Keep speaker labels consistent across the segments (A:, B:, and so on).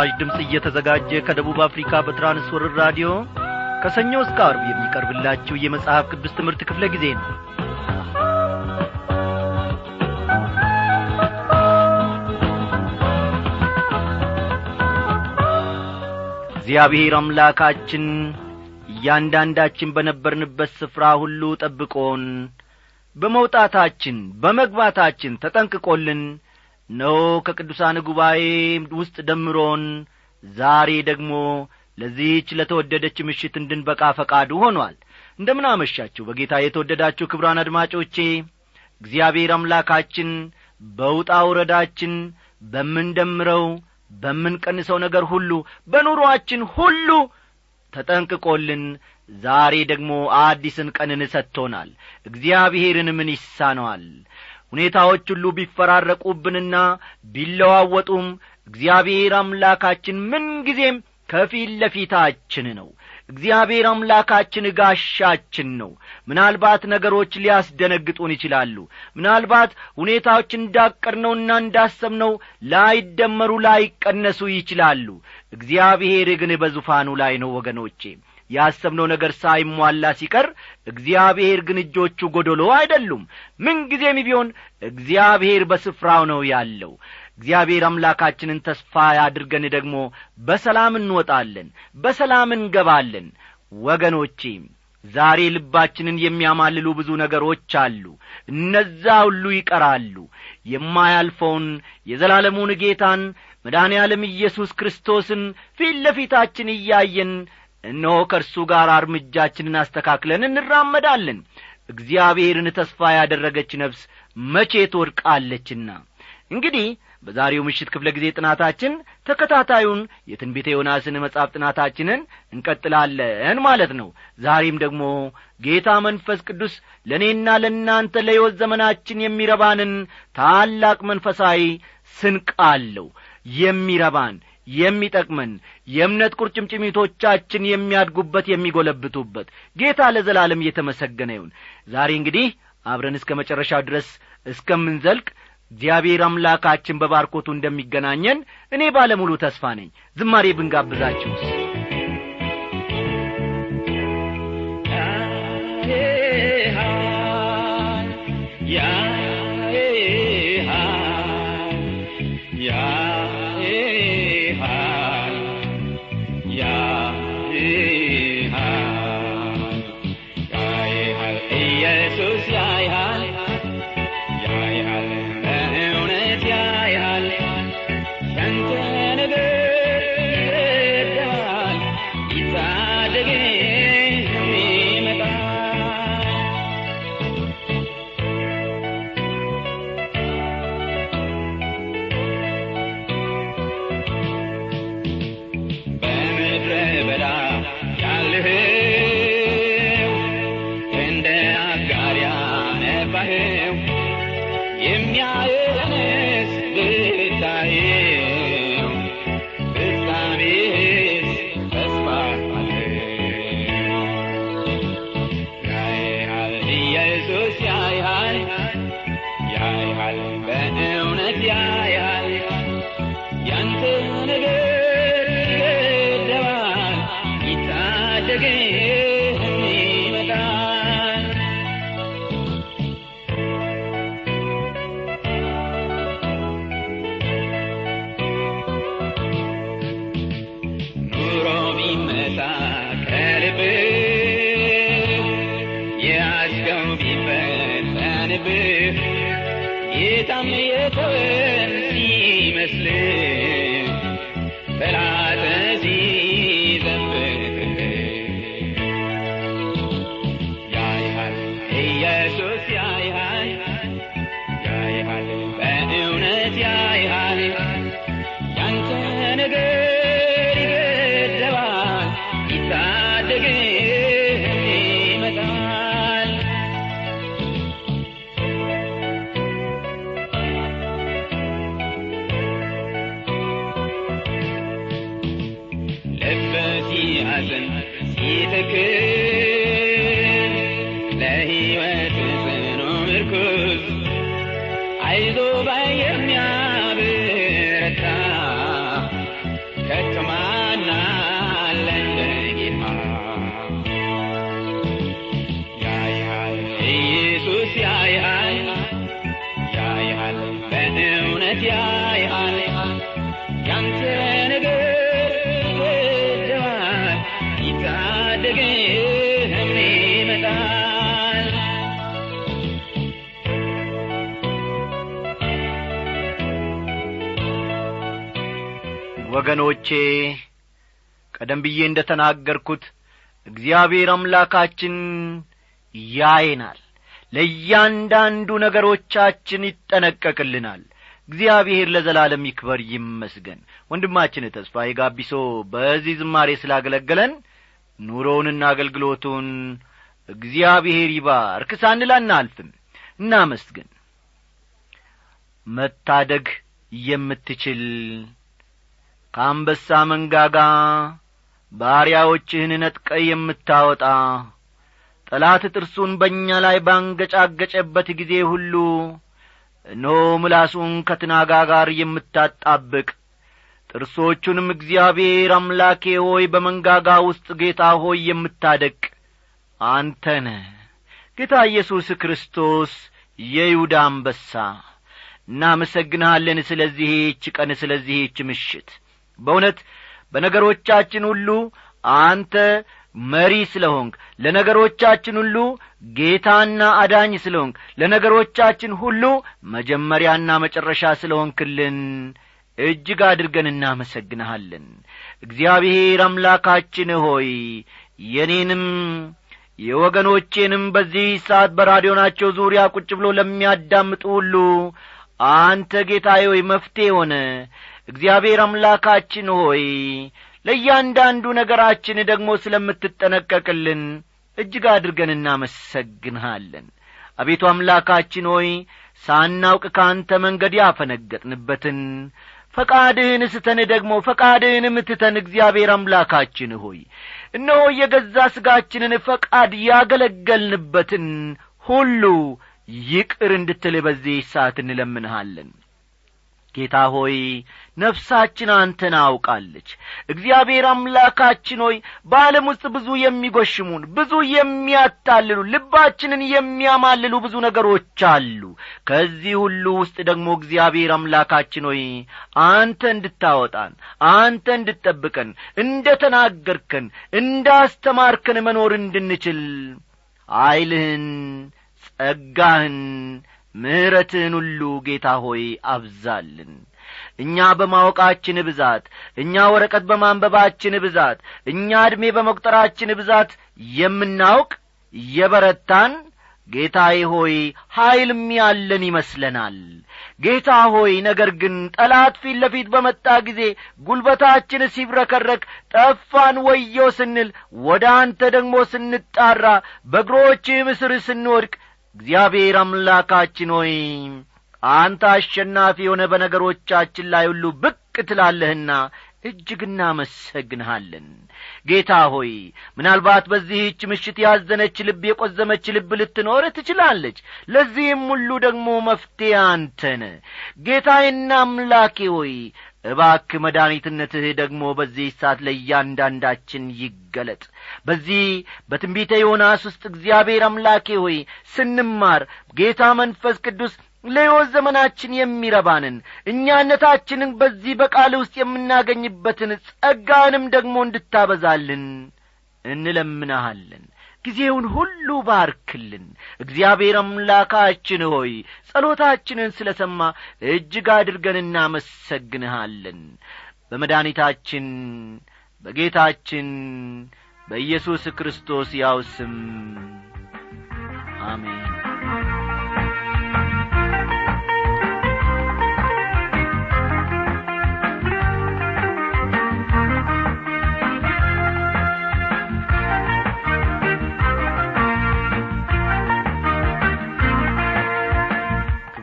A: ይህ ምስራች ድምፅ እየተዘጋጀ ከደቡብ አፍሪካ በትራንስወርር ራዲዮ ከሰኞ እስከ አርብ የሚቀርብላችሁ የመጽሐፍ ቅዱስ ትምህርት ክፍለ ጊዜ ነው። እግዚአብሔር አምላካችን እያንዳንዳችን በነበርንበት ስፍራ ሁሉ ጠብቆን በመውጣታችን በመግባታችን ተጠንቅቆልን ነው ከቅዱሳን ጉባኤ ውስጥ ደምሮን ዛሬ ደግሞ ለዚህች ለተወደደች ምሽት እንድንበቃ ፈቃዱ ሆኗል። እንደምን አመሻችሁ በጌታ የተወደዳችሁ ክብራን አድማጮቼ። እግዚአብሔር አምላካችን በውጣ ውረዳችን በምንደምረው በምንቀንሰው ነገር ሁሉ በኑሮአችን ሁሉ ተጠንቅቆልን ዛሬ ደግሞ አዲስን ቀንን ሰጥቶናል። እግዚአብሔርን ምን ይሳነዋል ሁኔታዎች ሁሉ ቢፈራረቁብንና ቢለዋወጡም እግዚአብሔር አምላካችን ምንጊዜም ከፊት ለፊታችን ነው። እግዚአብሔር አምላካችን ጋሻችን ነው። ምናልባት ነገሮች ሊያስደነግጡን ይችላሉ። ምናልባት ሁኔታዎች እንዳቀድነውና እንዳሰብነው ላይደመሩ ላይቀነሱ ይችላሉ። እግዚአብሔር ግን በዙፋኑ ላይ ነው ወገኖቼ ያሰብነው ነገር ሳይሟላ ሲቀር እግዚአብሔር ግን እጆቹ ጐደሎ አይደሉም። ምንጊዜም ቢሆን እግዚአብሔር በስፍራው ነው ያለው። እግዚአብሔር አምላካችንን ተስፋ ያድርገን ደግሞ በሰላም እንወጣለን በሰላም እንገባለን። ወገኖቼ ዛሬ ልባችንን የሚያማልሉ ብዙ ነገሮች አሉ። እነዛ ሁሉ ይቀራሉ። የማያልፈውን የዘላለሙን ጌታን መድኃኔ ዓለም ኢየሱስ ክርስቶስን ፊት ለፊታችን እያየን እነሆ ከእርሱ ጋር እርምጃችንን አስተካክለን እንራመዳለን። እግዚአብሔርን ተስፋ ያደረገች ነፍስ መቼ ትወድቃለችና? እንግዲህ በዛሬው ምሽት ክፍለ ጊዜ ጥናታችን ተከታታዩን የትንቢተ ዮናስን መጻፍ ጥናታችንን እንቀጥላለን ማለት ነው። ዛሬም ደግሞ ጌታ መንፈስ ቅዱስ ለእኔና ለእናንተ ለሕይወት ዘመናችን የሚረባንን ታላቅ መንፈሳዊ ስንቅ አለው። የሚረባን የሚጠቅመን የእምነት ቁርጭምጭሚቶቻችን የሚያድጉበት የሚጐለብቱበት ጌታ ለዘላለም እየተመሰገነ ይሁን። ዛሬ እንግዲህ አብረን እስከ መጨረሻው ድረስ እስከምንዘልቅ እግዚአብሔር አምላካችን በባርኮቱ እንደሚገናኘን እኔ ባለሙሉ ተስፋ ነኝ። ዝማሬ ብንጋብዛችሁስ ወገኖቼ ቀደም ብዬ እንደ ተናገርኩት እግዚአብሔር አምላካችን ያየናል። ለእያንዳንዱ ነገሮቻችን ይጠነቀቅልናል። እግዚአብሔር ለዘላለም ይክበር ይመስገን። ወንድማችን ተስፋዬ ጋቢሶ በዚህ ዝማሬ ስላገለገለን ኑሮውንና አገልግሎቱን እግዚአብሔር ይባርክ ሳንል አናልፍም። እናመስግን። መታደግ የምትችል ከአንበሳ መንጋጋ ባሪያዎችህን ነጥቀ የምታወጣ ጠላት ጥርሱን በእኛ ላይ ባንገጫገጨበት ጊዜ ሁሉ እነሆ ምላሱን ከትናጋ ጋር የምታጣብቅ። ጥርሶቹንም እግዚአብሔር አምላኬ ሆይ በመንጋጋ ውስጥ ጌታ ሆይ የምታደቅ አንተነ ጌታ ኢየሱስ ክርስቶስ የይሁዳ አንበሳ። እናመሰግንሃለን ስለዚህች ቀን ስለዚህች ምሽት በእውነት በነገሮቻችን ሁሉ አንተ መሪ ስለ ሆንክ ለነገሮቻችን ሁሉ ጌታና አዳኝ ስለ ሆንክ ለነገሮቻችን ሁሉ መጀመሪያና መጨረሻ ስለ ሆንክልን እጅግ አድርገን እናመሰግንሃለን። እግዚአብሔር አምላካችን ሆይ የኔንም የወገኖቼንም በዚህ ሰዓት በራዲዮናቸው ዙሪያ ቁጭ ብሎ ለሚያዳምጡ ሁሉ አንተ ጌታዬ ሆይ መፍትሄ ሆነ እግዚአብሔር አምላካችን ሆይ ለእያንዳንዱ ነገራችን ደግሞ ስለምትጠነቀቅልን እጅግ አድርገን እናመሰግንሃለን። አቤቱ አምላካችን ሆይ ሳናውቅ ከአንተ መንገድ ያፈነገጥንበትን ፈቃድህን ስተን ደግሞ ፈቃድህን ምትተን እግዚአብሔር አምላካችን ሆይ እነሆ የገዛ ሥጋችንን ፈቃድ ያገለገልንበትን ሁሉ ይቅር እንድትል በዚህ ሰዓት እንለምንሃለን። ጌታ ሆይ ነፍሳችን አንተን አውቃለች። እግዚአብሔር አምላካችን ሆይ በዓለም ውስጥ ብዙ የሚጐሽሙን ብዙ የሚያታልሉ ልባችንን የሚያማልሉ ብዙ ነገሮች አሉ። ከዚህ ሁሉ ውስጥ ደግሞ እግዚአብሔር አምላካችን ሆይ አንተ እንድታወጣን አንተ እንድጠብቀን እንደ ተናገርከን እንዳስተማርከን መኖር እንድንችል ኀይልህን ጸጋህን ምሕረትህን ሁሉ ጌታ ሆይ አብዛልን እኛ በማወቃችን ብዛት እኛ ወረቀት በማንበባችን ብዛት እኛ ዕድሜ በመቁጠራችን ብዛት የምናውቅ የበረታን ጌታዬ ሆይ ኀይልም ያለን ይመስለናል። ጌታ ሆይ ነገር ግን ጠላት ፊት ለፊት በመጣ ጊዜ ጉልበታችን ሲብረከረክ ጠፋን ወዮ ስንል ወደ አንተ ደግሞ ስንጣራ በእግሮችህ ምስር ስንወድቅ እግዚአብሔር አምላካችን ሆይ አንተ አሸናፊ የሆነ በነገሮቻችን ላይ ሁሉ ብቅ ትላለህና እጅግ እናመሰግንሃለን። ጌታ ሆይ ምናልባት በዚህች ምሽት ያዘነች ልብ የቈዘመች ልብ ልትኖር ትችላለች። ለዚህም ሁሉ ደግሞ መፍትሄ አንተነ ጌታዬና አምላኬ ሆይ እባክ መድኃኒትነትህ ደግሞ በዚህ ሰዓት ለእያንዳንዳችን ይገለጥ። በዚህ በትንቢተ ዮናስ ውስጥ እግዚአብሔር አምላኬ ሆይ ስንማር ጌታ መንፈስ ቅዱስ ለሕይወት ዘመናችን የሚረባንን እኛነታችንን በዚህ በቃል ውስጥ የምናገኝበትን ጸጋንም ደግሞ እንድታበዛልን እንለምናሃለን ጊዜውን ሁሉ ባርክልን። እግዚአብሔር አምላካችን ሆይ ጸሎታችንን ስለ ሰማ እጅግ አድርገን እናመሰግንሃለን። በመድኒታችን በጌታችን በኢየሱስ ክርስቶስ ያው ስም አሜን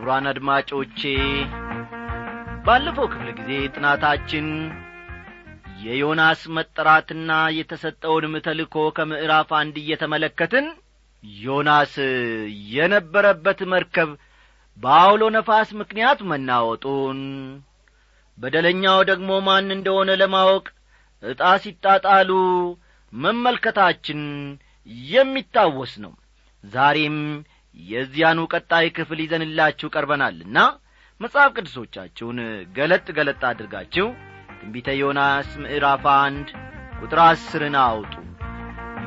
A: ክቡራን አድማጮቼ ባለፈው ክፍለ ጊዜ ጥናታችን የዮናስ መጠራትና የተሰጠውንም ተልኮ ከምዕራፍ አንድ እየተመለከትን ዮናስ የነበረበት መርከብ በአውሎ ነፋስ ምክንያት መናወጡን በደለኛው ደግሞ ማን እንደሆነ ለማወቅ ዕጣ ሲጣጣሉ መመልከታችን የሚታወስ ነው። ዛሬም የዚያኑ ቀጣይ ክፍል ይዘንላችሁ ቀርበናልና መጽሐፍ ቅዱሶቻችሁን ገለጥ ገለጥ አድርጋችሁ ትንቢተ ዮናስ ምዕራፍ አንድ ቁጥር አስርን አውጡ።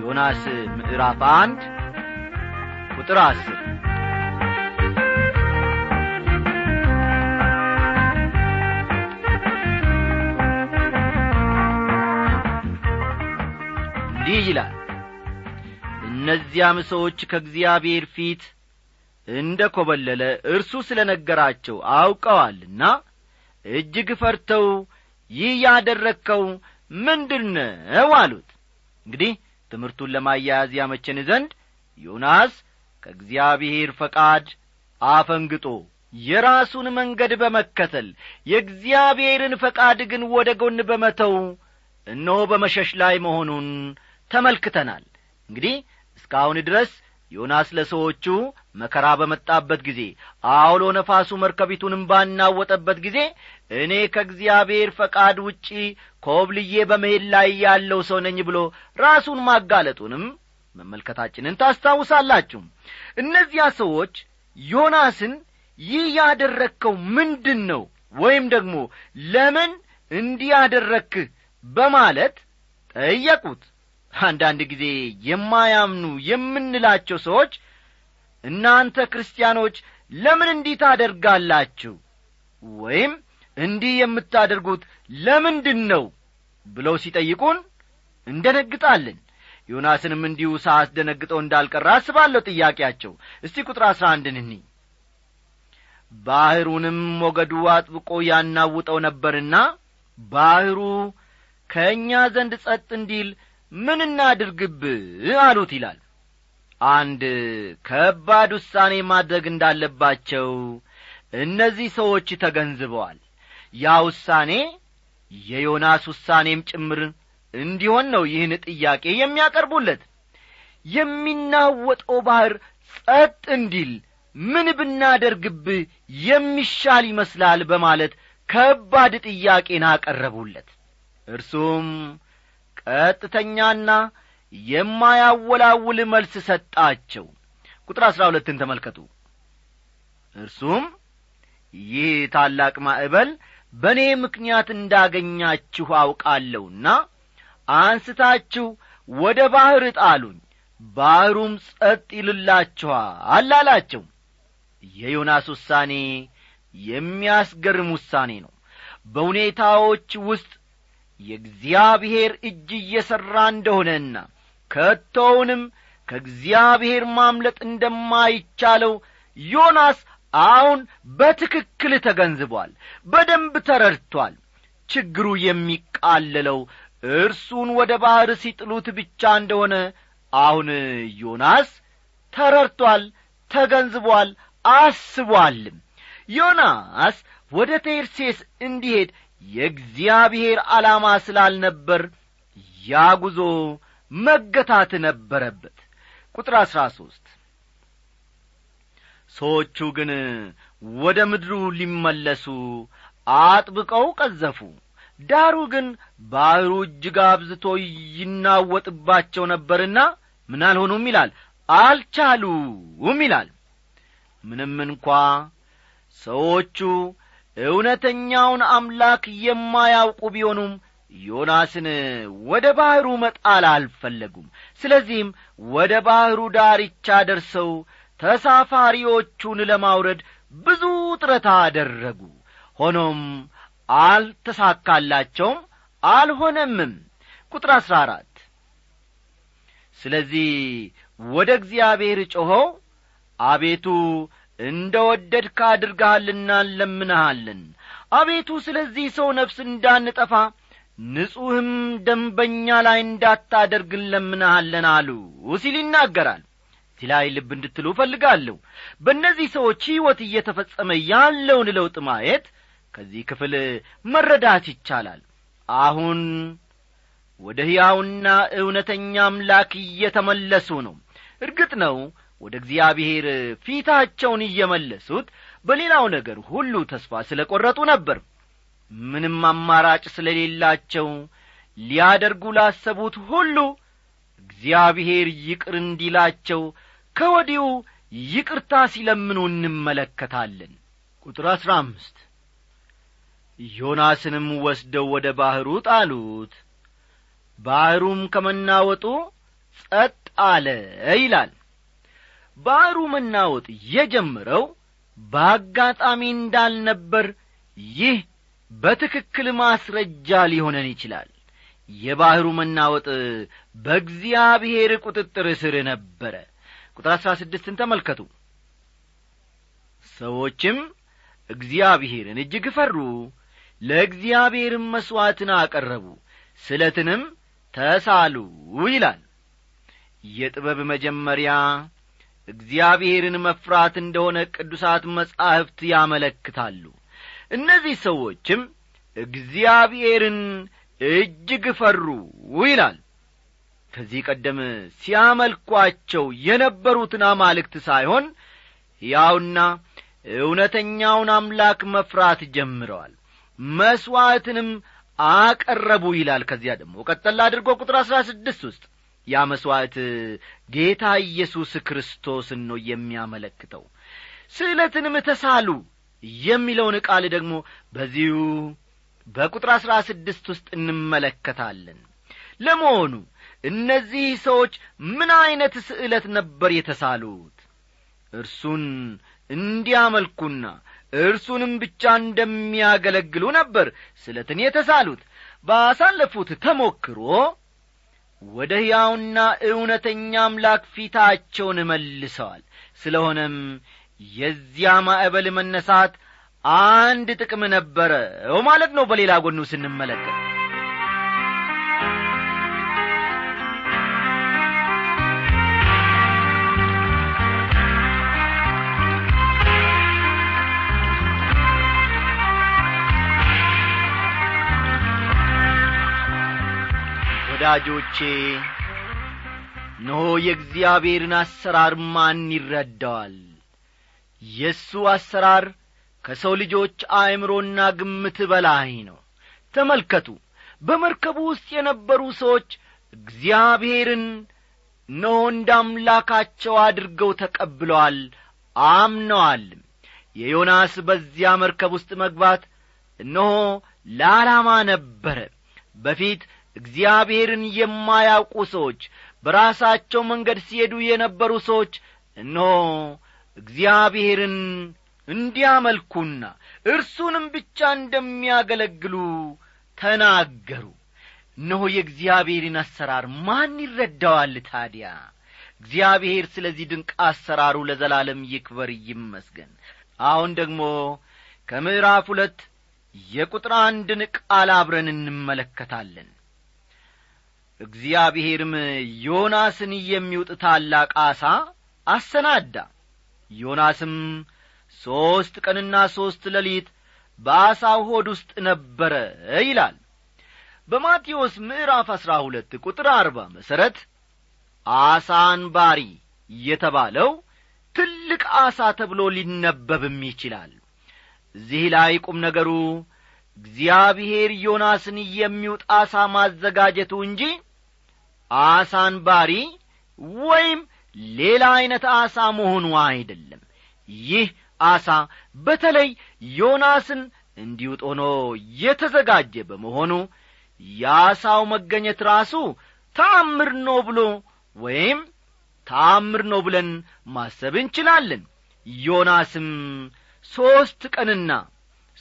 A: ዮናስ ምዕራፍ አንድ ቁጥር አስር እንዲህ ይላል እነዚያም ሰዎች ከእግዚአብሔር ፊት እንደ ኰበለለ እርሱ ስለ ነገራቸው አውቀዋልና እጅግ ፈርተው ይህ ያደረግከው ምንድር አሉት። እንግዲህ ትምህርቱን ለማያያዝ ያመቸን ዘንድ ዮናስ ከእግዚአብሔር ፈቃድ አፈንግጦ የራሱን መንገድ በመከተል የእግዚአብሔርን ፈቃድ ግን ወደ ጎን በመተው እነሆ በመሸሽ ላይ መሆኑን ተመልክተናል። እንግዲህ እስካሁን ድረስ ዮናስ ለሰዎቹ መከራ በመጣበት ጊዜ አውሎ ነፋሱ መርከቢቱንም ባናወጠበት ጊዜ እኔ ከእግዚአብሔር ፈቃድ ውጪ ኮብልዬ በመሄድ ላይ ያለው ሰው ነኝ ብሎ ራሱን ማጋለጡንም መመልከታችንን ታስታውሳላችሁ። እነዚያ ሰዎች ዮናስን ይህ ያደረግከው ምንድን ነው ወይም ደግሞ ለምን እንዲህ በማለት ጠየቁት አንዳንድ ጊዜ የማያምኑ የምንላቸው ሰዎች እናንተ ክርስቲያኖች ለምን እንዲህ ታደርጋላችሁ? ወይም እንዲህ የምታደርጉት ለምንድን ነው ብለው ሲጠይቁን እንደነግጣለን። ዮናስንም እንዲሁ ሳያስደነግጠው እንዳልቀረ አስባለሁ ጥያቄያቸው። እስቲ ቁጥር አሥራ አንድን እኒ ባሕሩንም ሞገዱ አጥብቆ ያናውጠው ነበርና ባሕሩ ከእኛ ዘንድ ጸጥ እንዲል ምን እናድርግብህ አሉት ይላል። አንድ ከባድ ውሳኔ ማድረግ እንዳለባቸው እነዚህ ሰዎች ተገንዝበዋል። ያ ውሳኔ የዮናስ ውሳኔም ጭምር እንዲሆን ነው ይህን ጥያቄ የሚያቀርቡለት። የሚናወጠው ባሕር ጸጥ እንዲል ምን ብናደርግብህ የሚሻል ይመስላል በማለት ከባድ ጥያቄን አቀረቡለት። እርሱም ቀጥተኛና የማያወላውል መልስ ሰጣቸው። ቁጥር አሥራ ሁለትን ተመልከቱ። እርሱም ይህ ታላቅ ማዕበል በእኔ ምክንያት እንዳገኛችሁ አውቃለሁና አንስታችሁ ወደ ባሕር ጣሉኝ ባሕሩም ጸጥ ይልላችኋል አላቸው። የዮናስ ውሳኔ የሚያስገርም ውሳኔ ነው። በሁኔታዎች ውስጥ የእግዚአብሔር እጅ እየሠራ እንደሆነና ከቶውንም ከእግዚአብሔር ማምለጥ እንደማይቻለው ዮናስ አሁን በትክክል ተገንዝቧል በደንብ ተረድቷል። ችግሩ የሚቃለለው እርሱን ወደ ባሕር ሲጥሉት ብቻ እንደሆነ አሁን ዮናስ ተረድቷል ተገንዝቧል አስቧልም ዮናስ ወደ ቴርሴስ እንዲሄድ የእግዚአብሔር ዓላማ ስላልነበር ያ ጉዞ መገታት ነበረበት። ቁጥር አሥራ ሦስት ሰዎቹ ግን ወደ ምድሩ ሊመለሱ አጥብቀው ቀዘፉ። ዳሩ ግን ባሕሩ እጅግ አብዝቶ ይናወጥባቸው ነበርና ምን አልሆኑም ይላል? አልቻሉም ይላል። ምንም እንኳ ሰዎቹ እውነተኛውን አምላክ የማያውቁ ቢሆኑም ዮናስን ወደ ባሕሩ መጣል አልፈለጉም። ስለዚህም ወደ ባሕሩ ዳርቻ ደርሰው ተሳፋሪዎቹን ለማውረድ ብዙ ጥረት አደረጉ። ሆኖም አልተሳካላቸውም አልሆነምም። ቁጥር አሥራ አራት ስለዚህ ወደ እግዚአብሔር ጮኸው። አቤቱ እንደ ወደድክ አድርገሃልና እንለምንሃለን። አቤቱ ስለዚህ ሰው ነፍስ እንዳንጠፋ ንጹሕም ደንበኛ ላይ እንዳታደርግ እንለምንሃለን አሉ ሲል ይናገራል። እዚህ ልብ እንድትሉ እፈልጋለሁ። በእነዚህ ሰዎች ሕይወት እየተፈጸመ ያለውን ለውጥ ማየት ከዚህ ክፍል መረዳት ይቻላል። አሁን ወደ ሕያውና እውነተኛ አምላክ እየተመለሱ ነው። እርግጥ ነው ወደ እግዚአብሔር ፊታቸውን እየመለሱት በሌላው ነገር ሁሉ ተስፋ ስለ ቈረጡ ነበር። ምንም አማራጭ ስለሌላቸው ሊያደርጉ ላሰቡት ሁሉ እግዚአብሔር ይቅር እንዲላቸው ከወዲሁ ይቅርታ ሲለምኑ እንመለከታለን። ቁጥር አሥራ አምስት ዮናስንም ወስደው ወደ ባሕሩ ጣሉት። ባሕሩም ከመናወጡ ጸጥ አለ ይላል ባሕሩ መናወጥ የጀመረው በአጋጣሚ እንዳልነበር ይህ በትክክል ማስረጃ ሊሆነን ይችላል። የባሕሩ መናወጥ በእግዚአብሔር ቁጥጥር ስር ነበረ። ቁጥር አሥራ ስድስትን ተመልከቱ። ሰዎችም እግዚአብሔርን እጅግ ፈሩ ለእግዚአብሔርም መሥዋዕትን አቀረቡ ስለትንም ተሳሉ ይላል። የጥበብ መጀመሪያ እግዚአብሔርን መፍራት እንደሆነ ቅዱሳት መጻሕፍት ያመለክታሉ። እነዚህ ሰዎችም እግዚአብሔርን እጅግ ፈሩ ይላል። ከዚህ ቀደም ሲያመልኳቸው የነበሩትን አማልክት ሳይሆን ሕያውና እውነተኛውን አምላክ መፍራት ጀምረዋል። መሥዋዕትንም አቀረቡ ይላል። ከዚያ ደግሞ ቀጠላ አድርጎ ቁጥር አሥራ ስድስት ውስጥ ያ መሥዋዕት ጌታ ኢየሱስ ክርስቶስን ነው የሚያመለክተው። ስዕለትንም ተሳሉ የሚለውን ቃል ደግሞ በዚሁ በቁጥር አሥራ ስድስት ውስጥ እንመለከታለን። ለመሆኑ እነዚህ ሰዎች ምን ዐይነት ስዕለት ነበር የተሳሉት? እርሱን እንዲያመልኩና እርሱንም ብቻ እንደሚያገለግሉ ነበር ስለትን የተሳሉት። ባሳለፉት ተሞክሮ ወደ ሕያውና እውነተኛ አምላክ ፊታቸውን መልሰዋል። ስለሆነም የዚያ ማዕበል መነሳት አንድ ጥቅም ነበረው ማለት ነው። በሌላ ጎኑ ስንመለከት ወዳጆቼ እነሆ የእግዚአብሔርን አሰራር ማን ይረዳዋል? የእሱ አሰራር ከሰው ልጆች አእምሮና ግምት በላይ ነው። ተመልከቱ በመርከቡ ውስጥ የነበሩ ሰዎች እግዚአብሔርን እነሆ እንደ አምላካቸው አድርገው ተቀብለዋል አምነዋልም የዮናስ በዚያ መርከብ ውስጥ መግባት እነሆ ለዓላማ ነበረ። በፊት እግዚአብሔርን የማያውቁ ሰዎች በራሳቸው መንገድ ሲሄዱ የነበሩ ሰዎች እነሆ እግዚአብሔርን እንዲያመልኩና እርሱንም ብቻ እንደሚያገለግሉ ተናገሩ። እነሆ የእግዚአብሔርን አሰራር ማን ይረዳዋል ታዲያ? እግዚአብሔር ስለዚህ ድንቅ አሰራሩ ለዘላለም ይክበር ይመስገን። አሁን ደግሞ ከምዕራፍ ሁለት የቁጥር አንድን ቃል አብረን እንመለከታለን እግዚአብሔርም ዮናስን የሚውጥ ታላቅ አሳ አሰናዳ። ዮናስም ሦስት ቀንና ሦስት ሌሊት በአሳው ሆድ ውስጥ ነበረ ይላል። በማቴዎስ ምዕራፍ አሥራ ሁለት ቁጥር አርባ መሠረት አሳ አንባሪ የተባለው ትልቅ አሳ ተብሎ ሊነበብም ይችላል። እዚህ ላይ ቁም ነገሩ እግዚአብሔር ዮናስን የሚውጥ አሳ ማዘጋጀቱ እንጂ አሳ አንባሪ ወይም ሌላ ዐይነት አሳ መሆኑ አይደለም። ይህ አሳ በተለይ ዮናስን እንዲውጥ ሆኖ የተዘጋጀ በመሆኑ የአሳው መገኘት ራሱ ታምር ነው ብሎ ወይም ታምር ነው ብለን ማሰብ እንችላለን። ዮናስም ሦስት ቀንና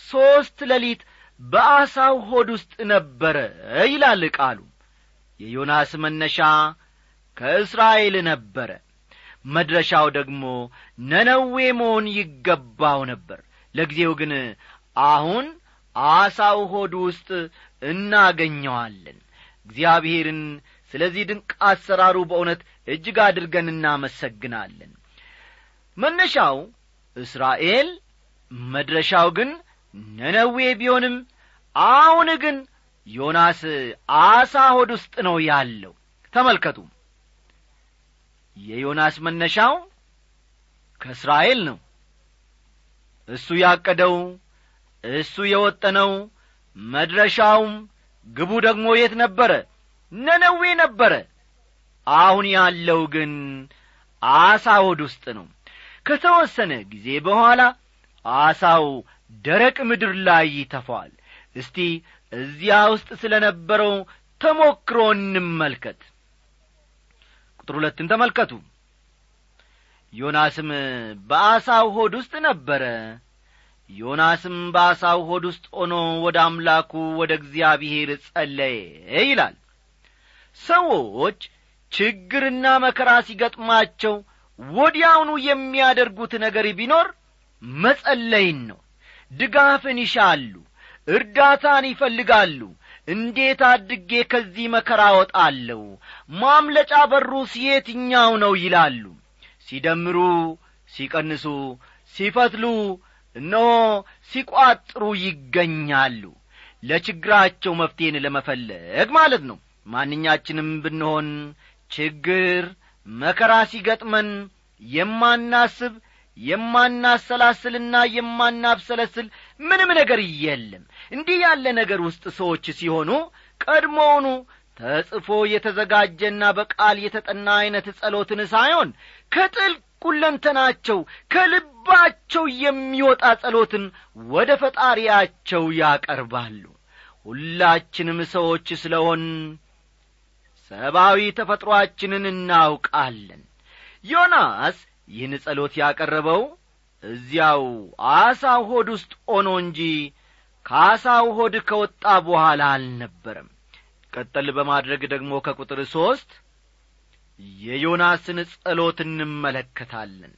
A: ሦስት ሌሊት በአሳው ሆድ ውስጥ ነበረ ይላል ቃሉ የዮናስ መነሻ ከእስራኤል ነበረ። መድረሻው ደግሞ ነነዌ መሆን ይገባው ነበር። ለጊዜው ግን አሁን አሳው ሆድ ውስጥ እናገኘዋለን። እግዚአብሔርን ስለዚህ ድንቅ አሰራሩ በእውነት እጅግ አድርገን እናመሰግናለን። መነሻው እስራኤል መድረሻው ግን ነነዌ ቢሆንም አሁን ግን ዮናስ አሳ ሆድ ውስጥ ነው ያለው። ተመልከቱ። የዮናስ መነሻው ከእስራኤል ነው። እሱ ያቀደው እሱ የወጠነው መድረሻውም ግቡ ደግሞ የት ነበረ? ነነዌ ነበረ። አሁን ያለው ግን አሳ ሆድ ውስጥ ነው። ከተወሰነ ጊዜ በኋላ አሳው ደረቅ ምድር ላይ ይተፋል እስቲ እዚያ ውስጥ ስለ ነበረው ተሞክሮ እንመልከት። ቁጥር ሁለትን ተመልከቱ። ዮናስም በአሳው ሆድ ውስጥ ነበረ። ዮናስም በአሳው ሆድ ውስጥ ሆኖ ወደ አምላኩ ወደ እግዚአብሔር ጸለየ ይላል። ሰዎች ችግርና መከራ ሲገጥማቸው ወዲያውኑ የሚያደርጉት ነገር ቢኖር መጸለይን ነው። ድጋፍን ይሻሉ እርዳታን ይፈልጋሉ። እንዴት አድጌ ከዚህ መከራ ወጣለሁ ማምለጫ በሩስ የትኛው ነው ይላሉ። ሲደምሩ ሲቀንሱ ሲፈትሉ እነሆ ሲቋጥሩ ይገኛሉ። ለችግራቸው መፍትሔን ለመፈለግ ማለት ነው። ማንኛችንም ብንሆን ችግር መከራ ሲገጥመን የማናስብ የማናሰላስልና የማናብሰለስል ምንም ነገር የለም እንዲህ ያለ ነገር ውስጥ ሰዎች ሲሆኑ ቀድሞውኑ ተጽፎ የተዘጋጀና በቃል የተጠና ዐይነት ጸሎትን ሳይሆን ከጥልቅ ኩለንተናቸው ከልባቸው የሚወጣ ጸሎትን ወደ ፈጣሪያቸው ያቀርባሉ። ሁላችንም ሰዎች ስለሆን ሰብአዊ ተፈጥሮአችንን እናውቃለን። ዮናስ ይህን ጸሎት ያቀረበው እዚያው አሳው ሆድ ውስጥ ሆኖ እንጂ ከአሳው ሆድ ከወጣ በኋላ አልነበረም። ቀጠል በማድረግ ደግሞ ከቁጥር ሦስት የዮናስን ጸሎት እንመለከታለን።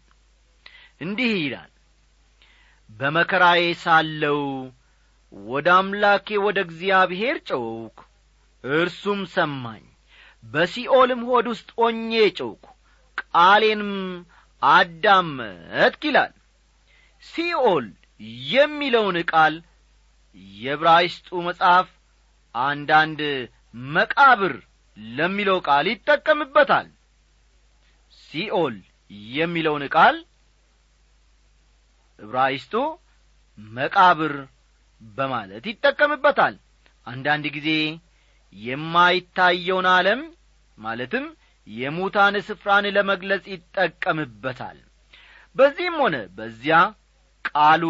A: እንዲህ ይላል በመከራዬ ሳለው ወደ አምላኬ ወደ እግዚአብሔር ጨውኩ እርሱም ሰማኝ። በሲኦልም ሆድ ውስጥ ሆኜ ጨውኩ ቃሌንም አዳመጥክ ይላል። ሲኦል የሚለውን ቃል የብራይስጡ መጽሐፍ አንዳንድ መቃብር ለሚለው ቃል ይጠቀምበታል። ሲኦል የሚለውን ቃል ዕብራይስጡ መቃብር በማለት ይጠቀምበታል። አንዳንድ ጊዜ የማይታየውን ዓለም ማለትም የሙታን ስፍራን ለመግለጽ ይጠቀምበታል። በዚህም ሆነ በዚያ ቃሉ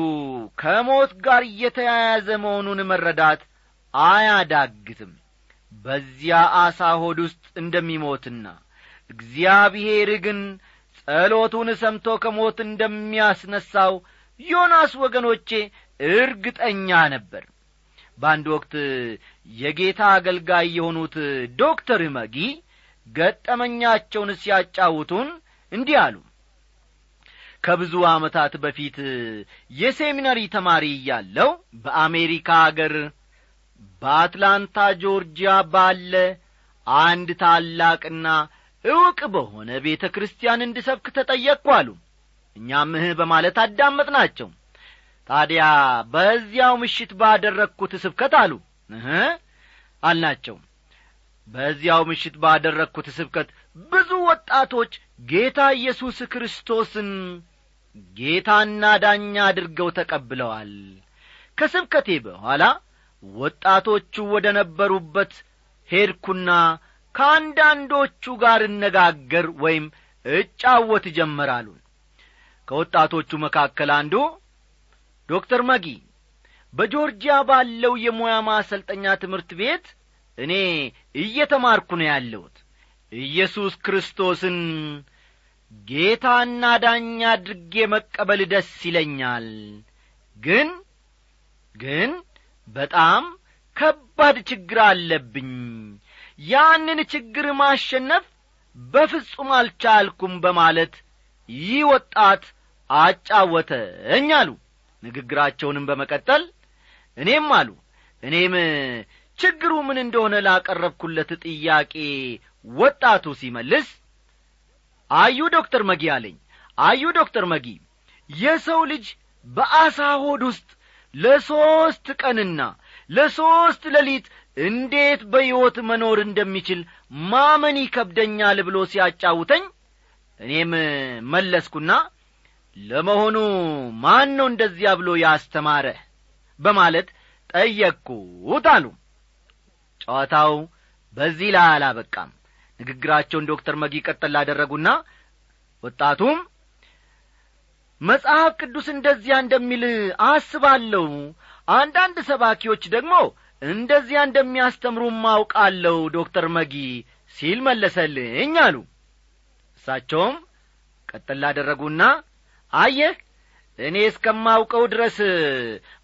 A: ከሞት ጋር እየተያያዘ መሆኑን መረዳት አያዳግትም። በዚያ አሳ ሆድ ውስጥ እንደሚሞትና እግዚአብሔር ግን ጸሎቱን ሰምቶ ከሞት እንደሚያስነሣው ዮናስ ወገኖቼ እርግጠኛ ነበር። በአንድ ወቅት የጌታ አገልጋይ የሆኑት ዶክተር መጊ ገጠመኛቸውን ሲያጫውቱን እንዲህ አሉ ከብዙ ዓመታት በፊት የሴሚናሪ ተማሪ እያለው በአሜሪካ አገር በአትላንታ ጆርጂያ ባለ አንድ ታላቅና ዕውቅ በሆነ ቤተ ክርስቲያን እንድሰብክ ተጠየቅኩ አሉ። እኛም እህ በማለት አዳመጥናቸው። ታዲያ በዚያው ምሽት ባደረግኩት ስብከት አሉ። እህ አልናቸው። በዚያው ምሽት ባደረግኩት ስብከት ብዙ ወጣቶች ጌታ ኢየሱስ ክርስቶስን ጌታና ዳኛ አድርገው ተቀብለዋል። ከስብከቴ በኋላ ወጣቶቹ ወደ ነበሩበት ሄድኩና ከአንዳንዶቹ ጋር እነጋገር ወይም እጫወት ጀመራሉ ከወጣቶቹ መካከል አንዱ ዶክተር መጊ በጆርጂያ ባለው የሙያ ማሰልጠኛ ትምህርት ቤት እኔ እየተማርኩ ነው ያለሁት። ኢየሱስ ክርስቶስን ጌታና ዳኛ አድርጌ መቀበል ደስ ይለኛል። ግን ግን በጣም ከባድ ችግር አለብኝ። ያንን ችግር ማሸነፍ በፍጹም አልቻልኩም በማለት ይህ ወጣት አጫወተኝ አሉ። ንግግራቸውንም በመቀጠል እኔም አሉ እኔም ችግሩ ምን እንደሆነ ላቀረብኩለት ጥያቄ ወጣቱ ሲመልስ አዩ ዶክተር መጊ አለኝ። አዩ ዶክተር መጊ የሰው ልጅ በአሳ ሆድ ውስጥ ለሦስት ቀንና ለሦስት ሌሊት እንዴት በሕይወት መኖር እንደሚችል ማመን ይከብደኛል ብሎ ሲያጫውተኝ እኔም መለስኩና ለመሆኑ ማን ነው እንደዚያ ብሎ ያስተማረህ በማለት ጠየቅኩት አሉ። ጨዋታው በዚህ ላይ አላበቃም ንግግራቸውን ዶክተር መጊ ቀጠል ላደረጉና ወጣቱም መጽሐፍ ቅዱስ እንደዚያ እንደሚል አስባለሁ። አንዳንድ ሰባኪዎች ደግሞ እንደዚያ እንደሚያስተምሩ ማውቃለሁ ዶክተር መጊ ሲል መለሰልኝ አሉ። እሳቸውም ቀጠል ላደረጉና አየህ እኔ እስከማውቀው ድረስ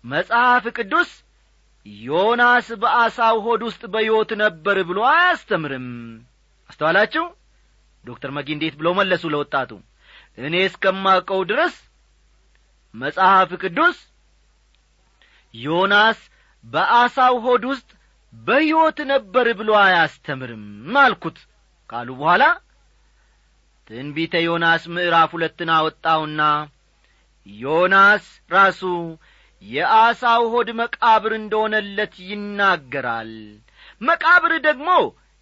A: መጽሐፍ ቅዱስ ዮናስ በአሳው ሆድ ውስጥ በሕይወት ነበር ብሎ አያስተምርም አስተዋላችሁ? ዶክተር መጊ እንዴት ብለው መለሱ ለወጣቱ? እኔ እስከማውቀው ድረስ መጽሐፍ ቅዱስ ዮናስ በአሳው ሆድ ውስጥ በሕይወት ነበር ብሎ አያስተምርም አልኩት። ካሉ በኋላ ትንቢተ ዮናስ ምዕራፍ ሁለትን አወጣውና ዮናስ ራሱ የአሳው ሆድ መቃብር እንደሆነለት ይናገራል። መቃብር ደግሞ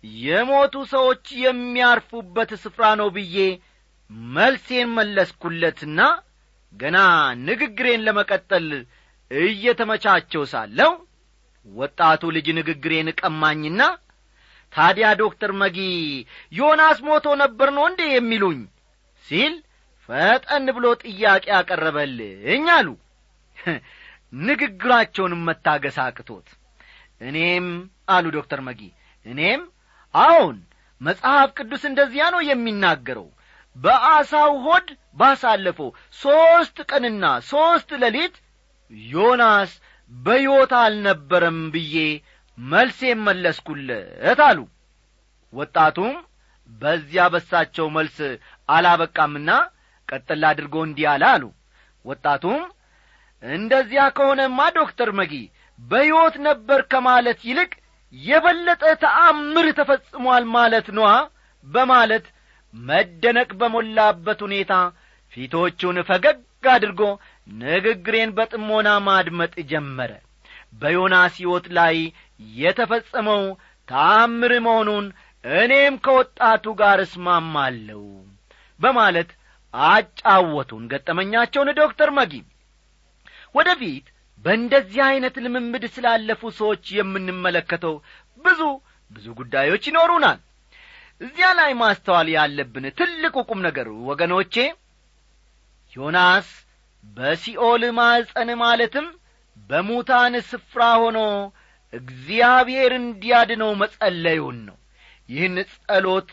A: የሞቱ ሰዎች የሚያርፉበት ስፍራ ነው ብዬ መልሴን መለስኩለትና ገና ንግግሬን ለመቀጠል እየተመቻቸው ሳለው ወጣቱ ልጅ ንግግሬን ቀማኝና ታዲያ ዶክተር መጊ ዮናስ ሞቶ ነበር ነው እንዴ የሚሉኝ? ሲል ፈጠን ብሎ ጥያቄ አቀረበልኝ አሉ። ንግግራቸውንም መታገስ አቅቶት። እኔም አሉ ዶክተር መጊ እኔም አዎን መጽሐፍ ቅዱስ እንደዚያ ነው የሚናገረው። በአሳው ሆድ ባሳለፈው ሦስት ቀንና ሦስት ሌሊት ዮናስ በሕይወት አልነበረም ብዬ መልሴም መለስኩለት አሉ። ወጣቱም በዚያ በሳቸው መልስ አላበቃምና ቀጥል አድርጎ እንዲህ አለ አሉ። ወጣቱም እንደዚያ ከሆነማ ዶክተር መጊ በሕይወት ነበር ከማለት ይልቅ የበለጠ ተአምር ተፈጽሟል ማለት ነዋ በማለት መደነቅ በሞላበት ሁኔታ ፊቶቹን ፈገግ አድርጎ ንግግሬን በጥሞና ማድመጥ ጀመረ። በዮናስ ሕይወት ላይ የተፈጸመው ታምር መሆኑን እኔም ከወጣቱ ጋር እስማማለሁ በማለት አጫወቱን። ገጠመኛቸውን ዶክተር መጊ ወደፊት በእንደዚህ ዐይነት ልምምድ ስላለፉ ሰዎች የምንመለከተው ብዙ ብዙ ጉዳዮች ይኖሩናል። እዚያ ላይ ማስተዋል ያለብን ትልቁ ቁም ነገር ወገኖቼ ዮናስ በሲኦል ማዕፀን ማለትም በሙታን ስፍራ ሆኖ እግዚአብሔር እንዲያድነው መጸለዩን ነው። ይህን ጸሎት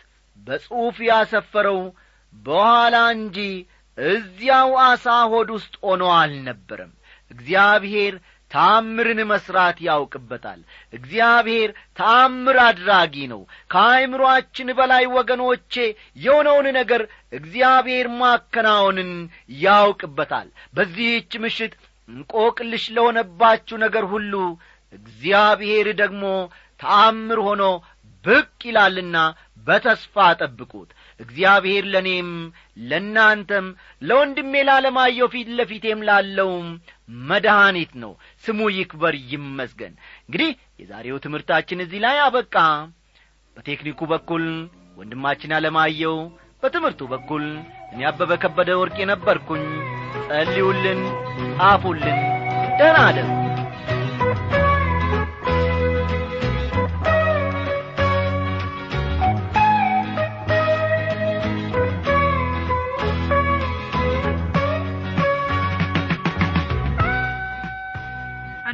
A: በጽሑፍ ያሰፈረው በኋላ እንጂ እዚያው አሳ ሆድ ውስጥ ሆኖ አልነበረም እግዚአብሔር ታምርን መሥራት ያውቅበታል። እግዚአብሔር ታምር አድራጊ ነው። ከአይምሮአችን በላይ ወገኖቼ የሆነውን ነገር እግዚአብሔር ማከናወንን ያውቅበታል። በዚህች ምሽት እንቆቅልሽ ለሆነባችሁ ነገር ሁሉ እግዚአብሔር ደግሞ ተአምር ሆኖ ብቅ ይላልና በተስፋ ጠብቁት እግዚአብሔር ለእኔም ለእናንተም ለወንድሜ ላለማየው ፊት ለፊቴም ላለውም መድኃኒት ነው። ስሙ ይክበር ይመስገን። እንግዲህ የዛሬው ትምህርታችን እዚህ ላይ አበቃ። በቴክኒኩ በኩል ወንድማችን አለማየው በትምህርቱ በኩል እኔ አበበ ከበደ ወርቅ የነበርኩኝ ጸልዩልን ጻፉልን ደህና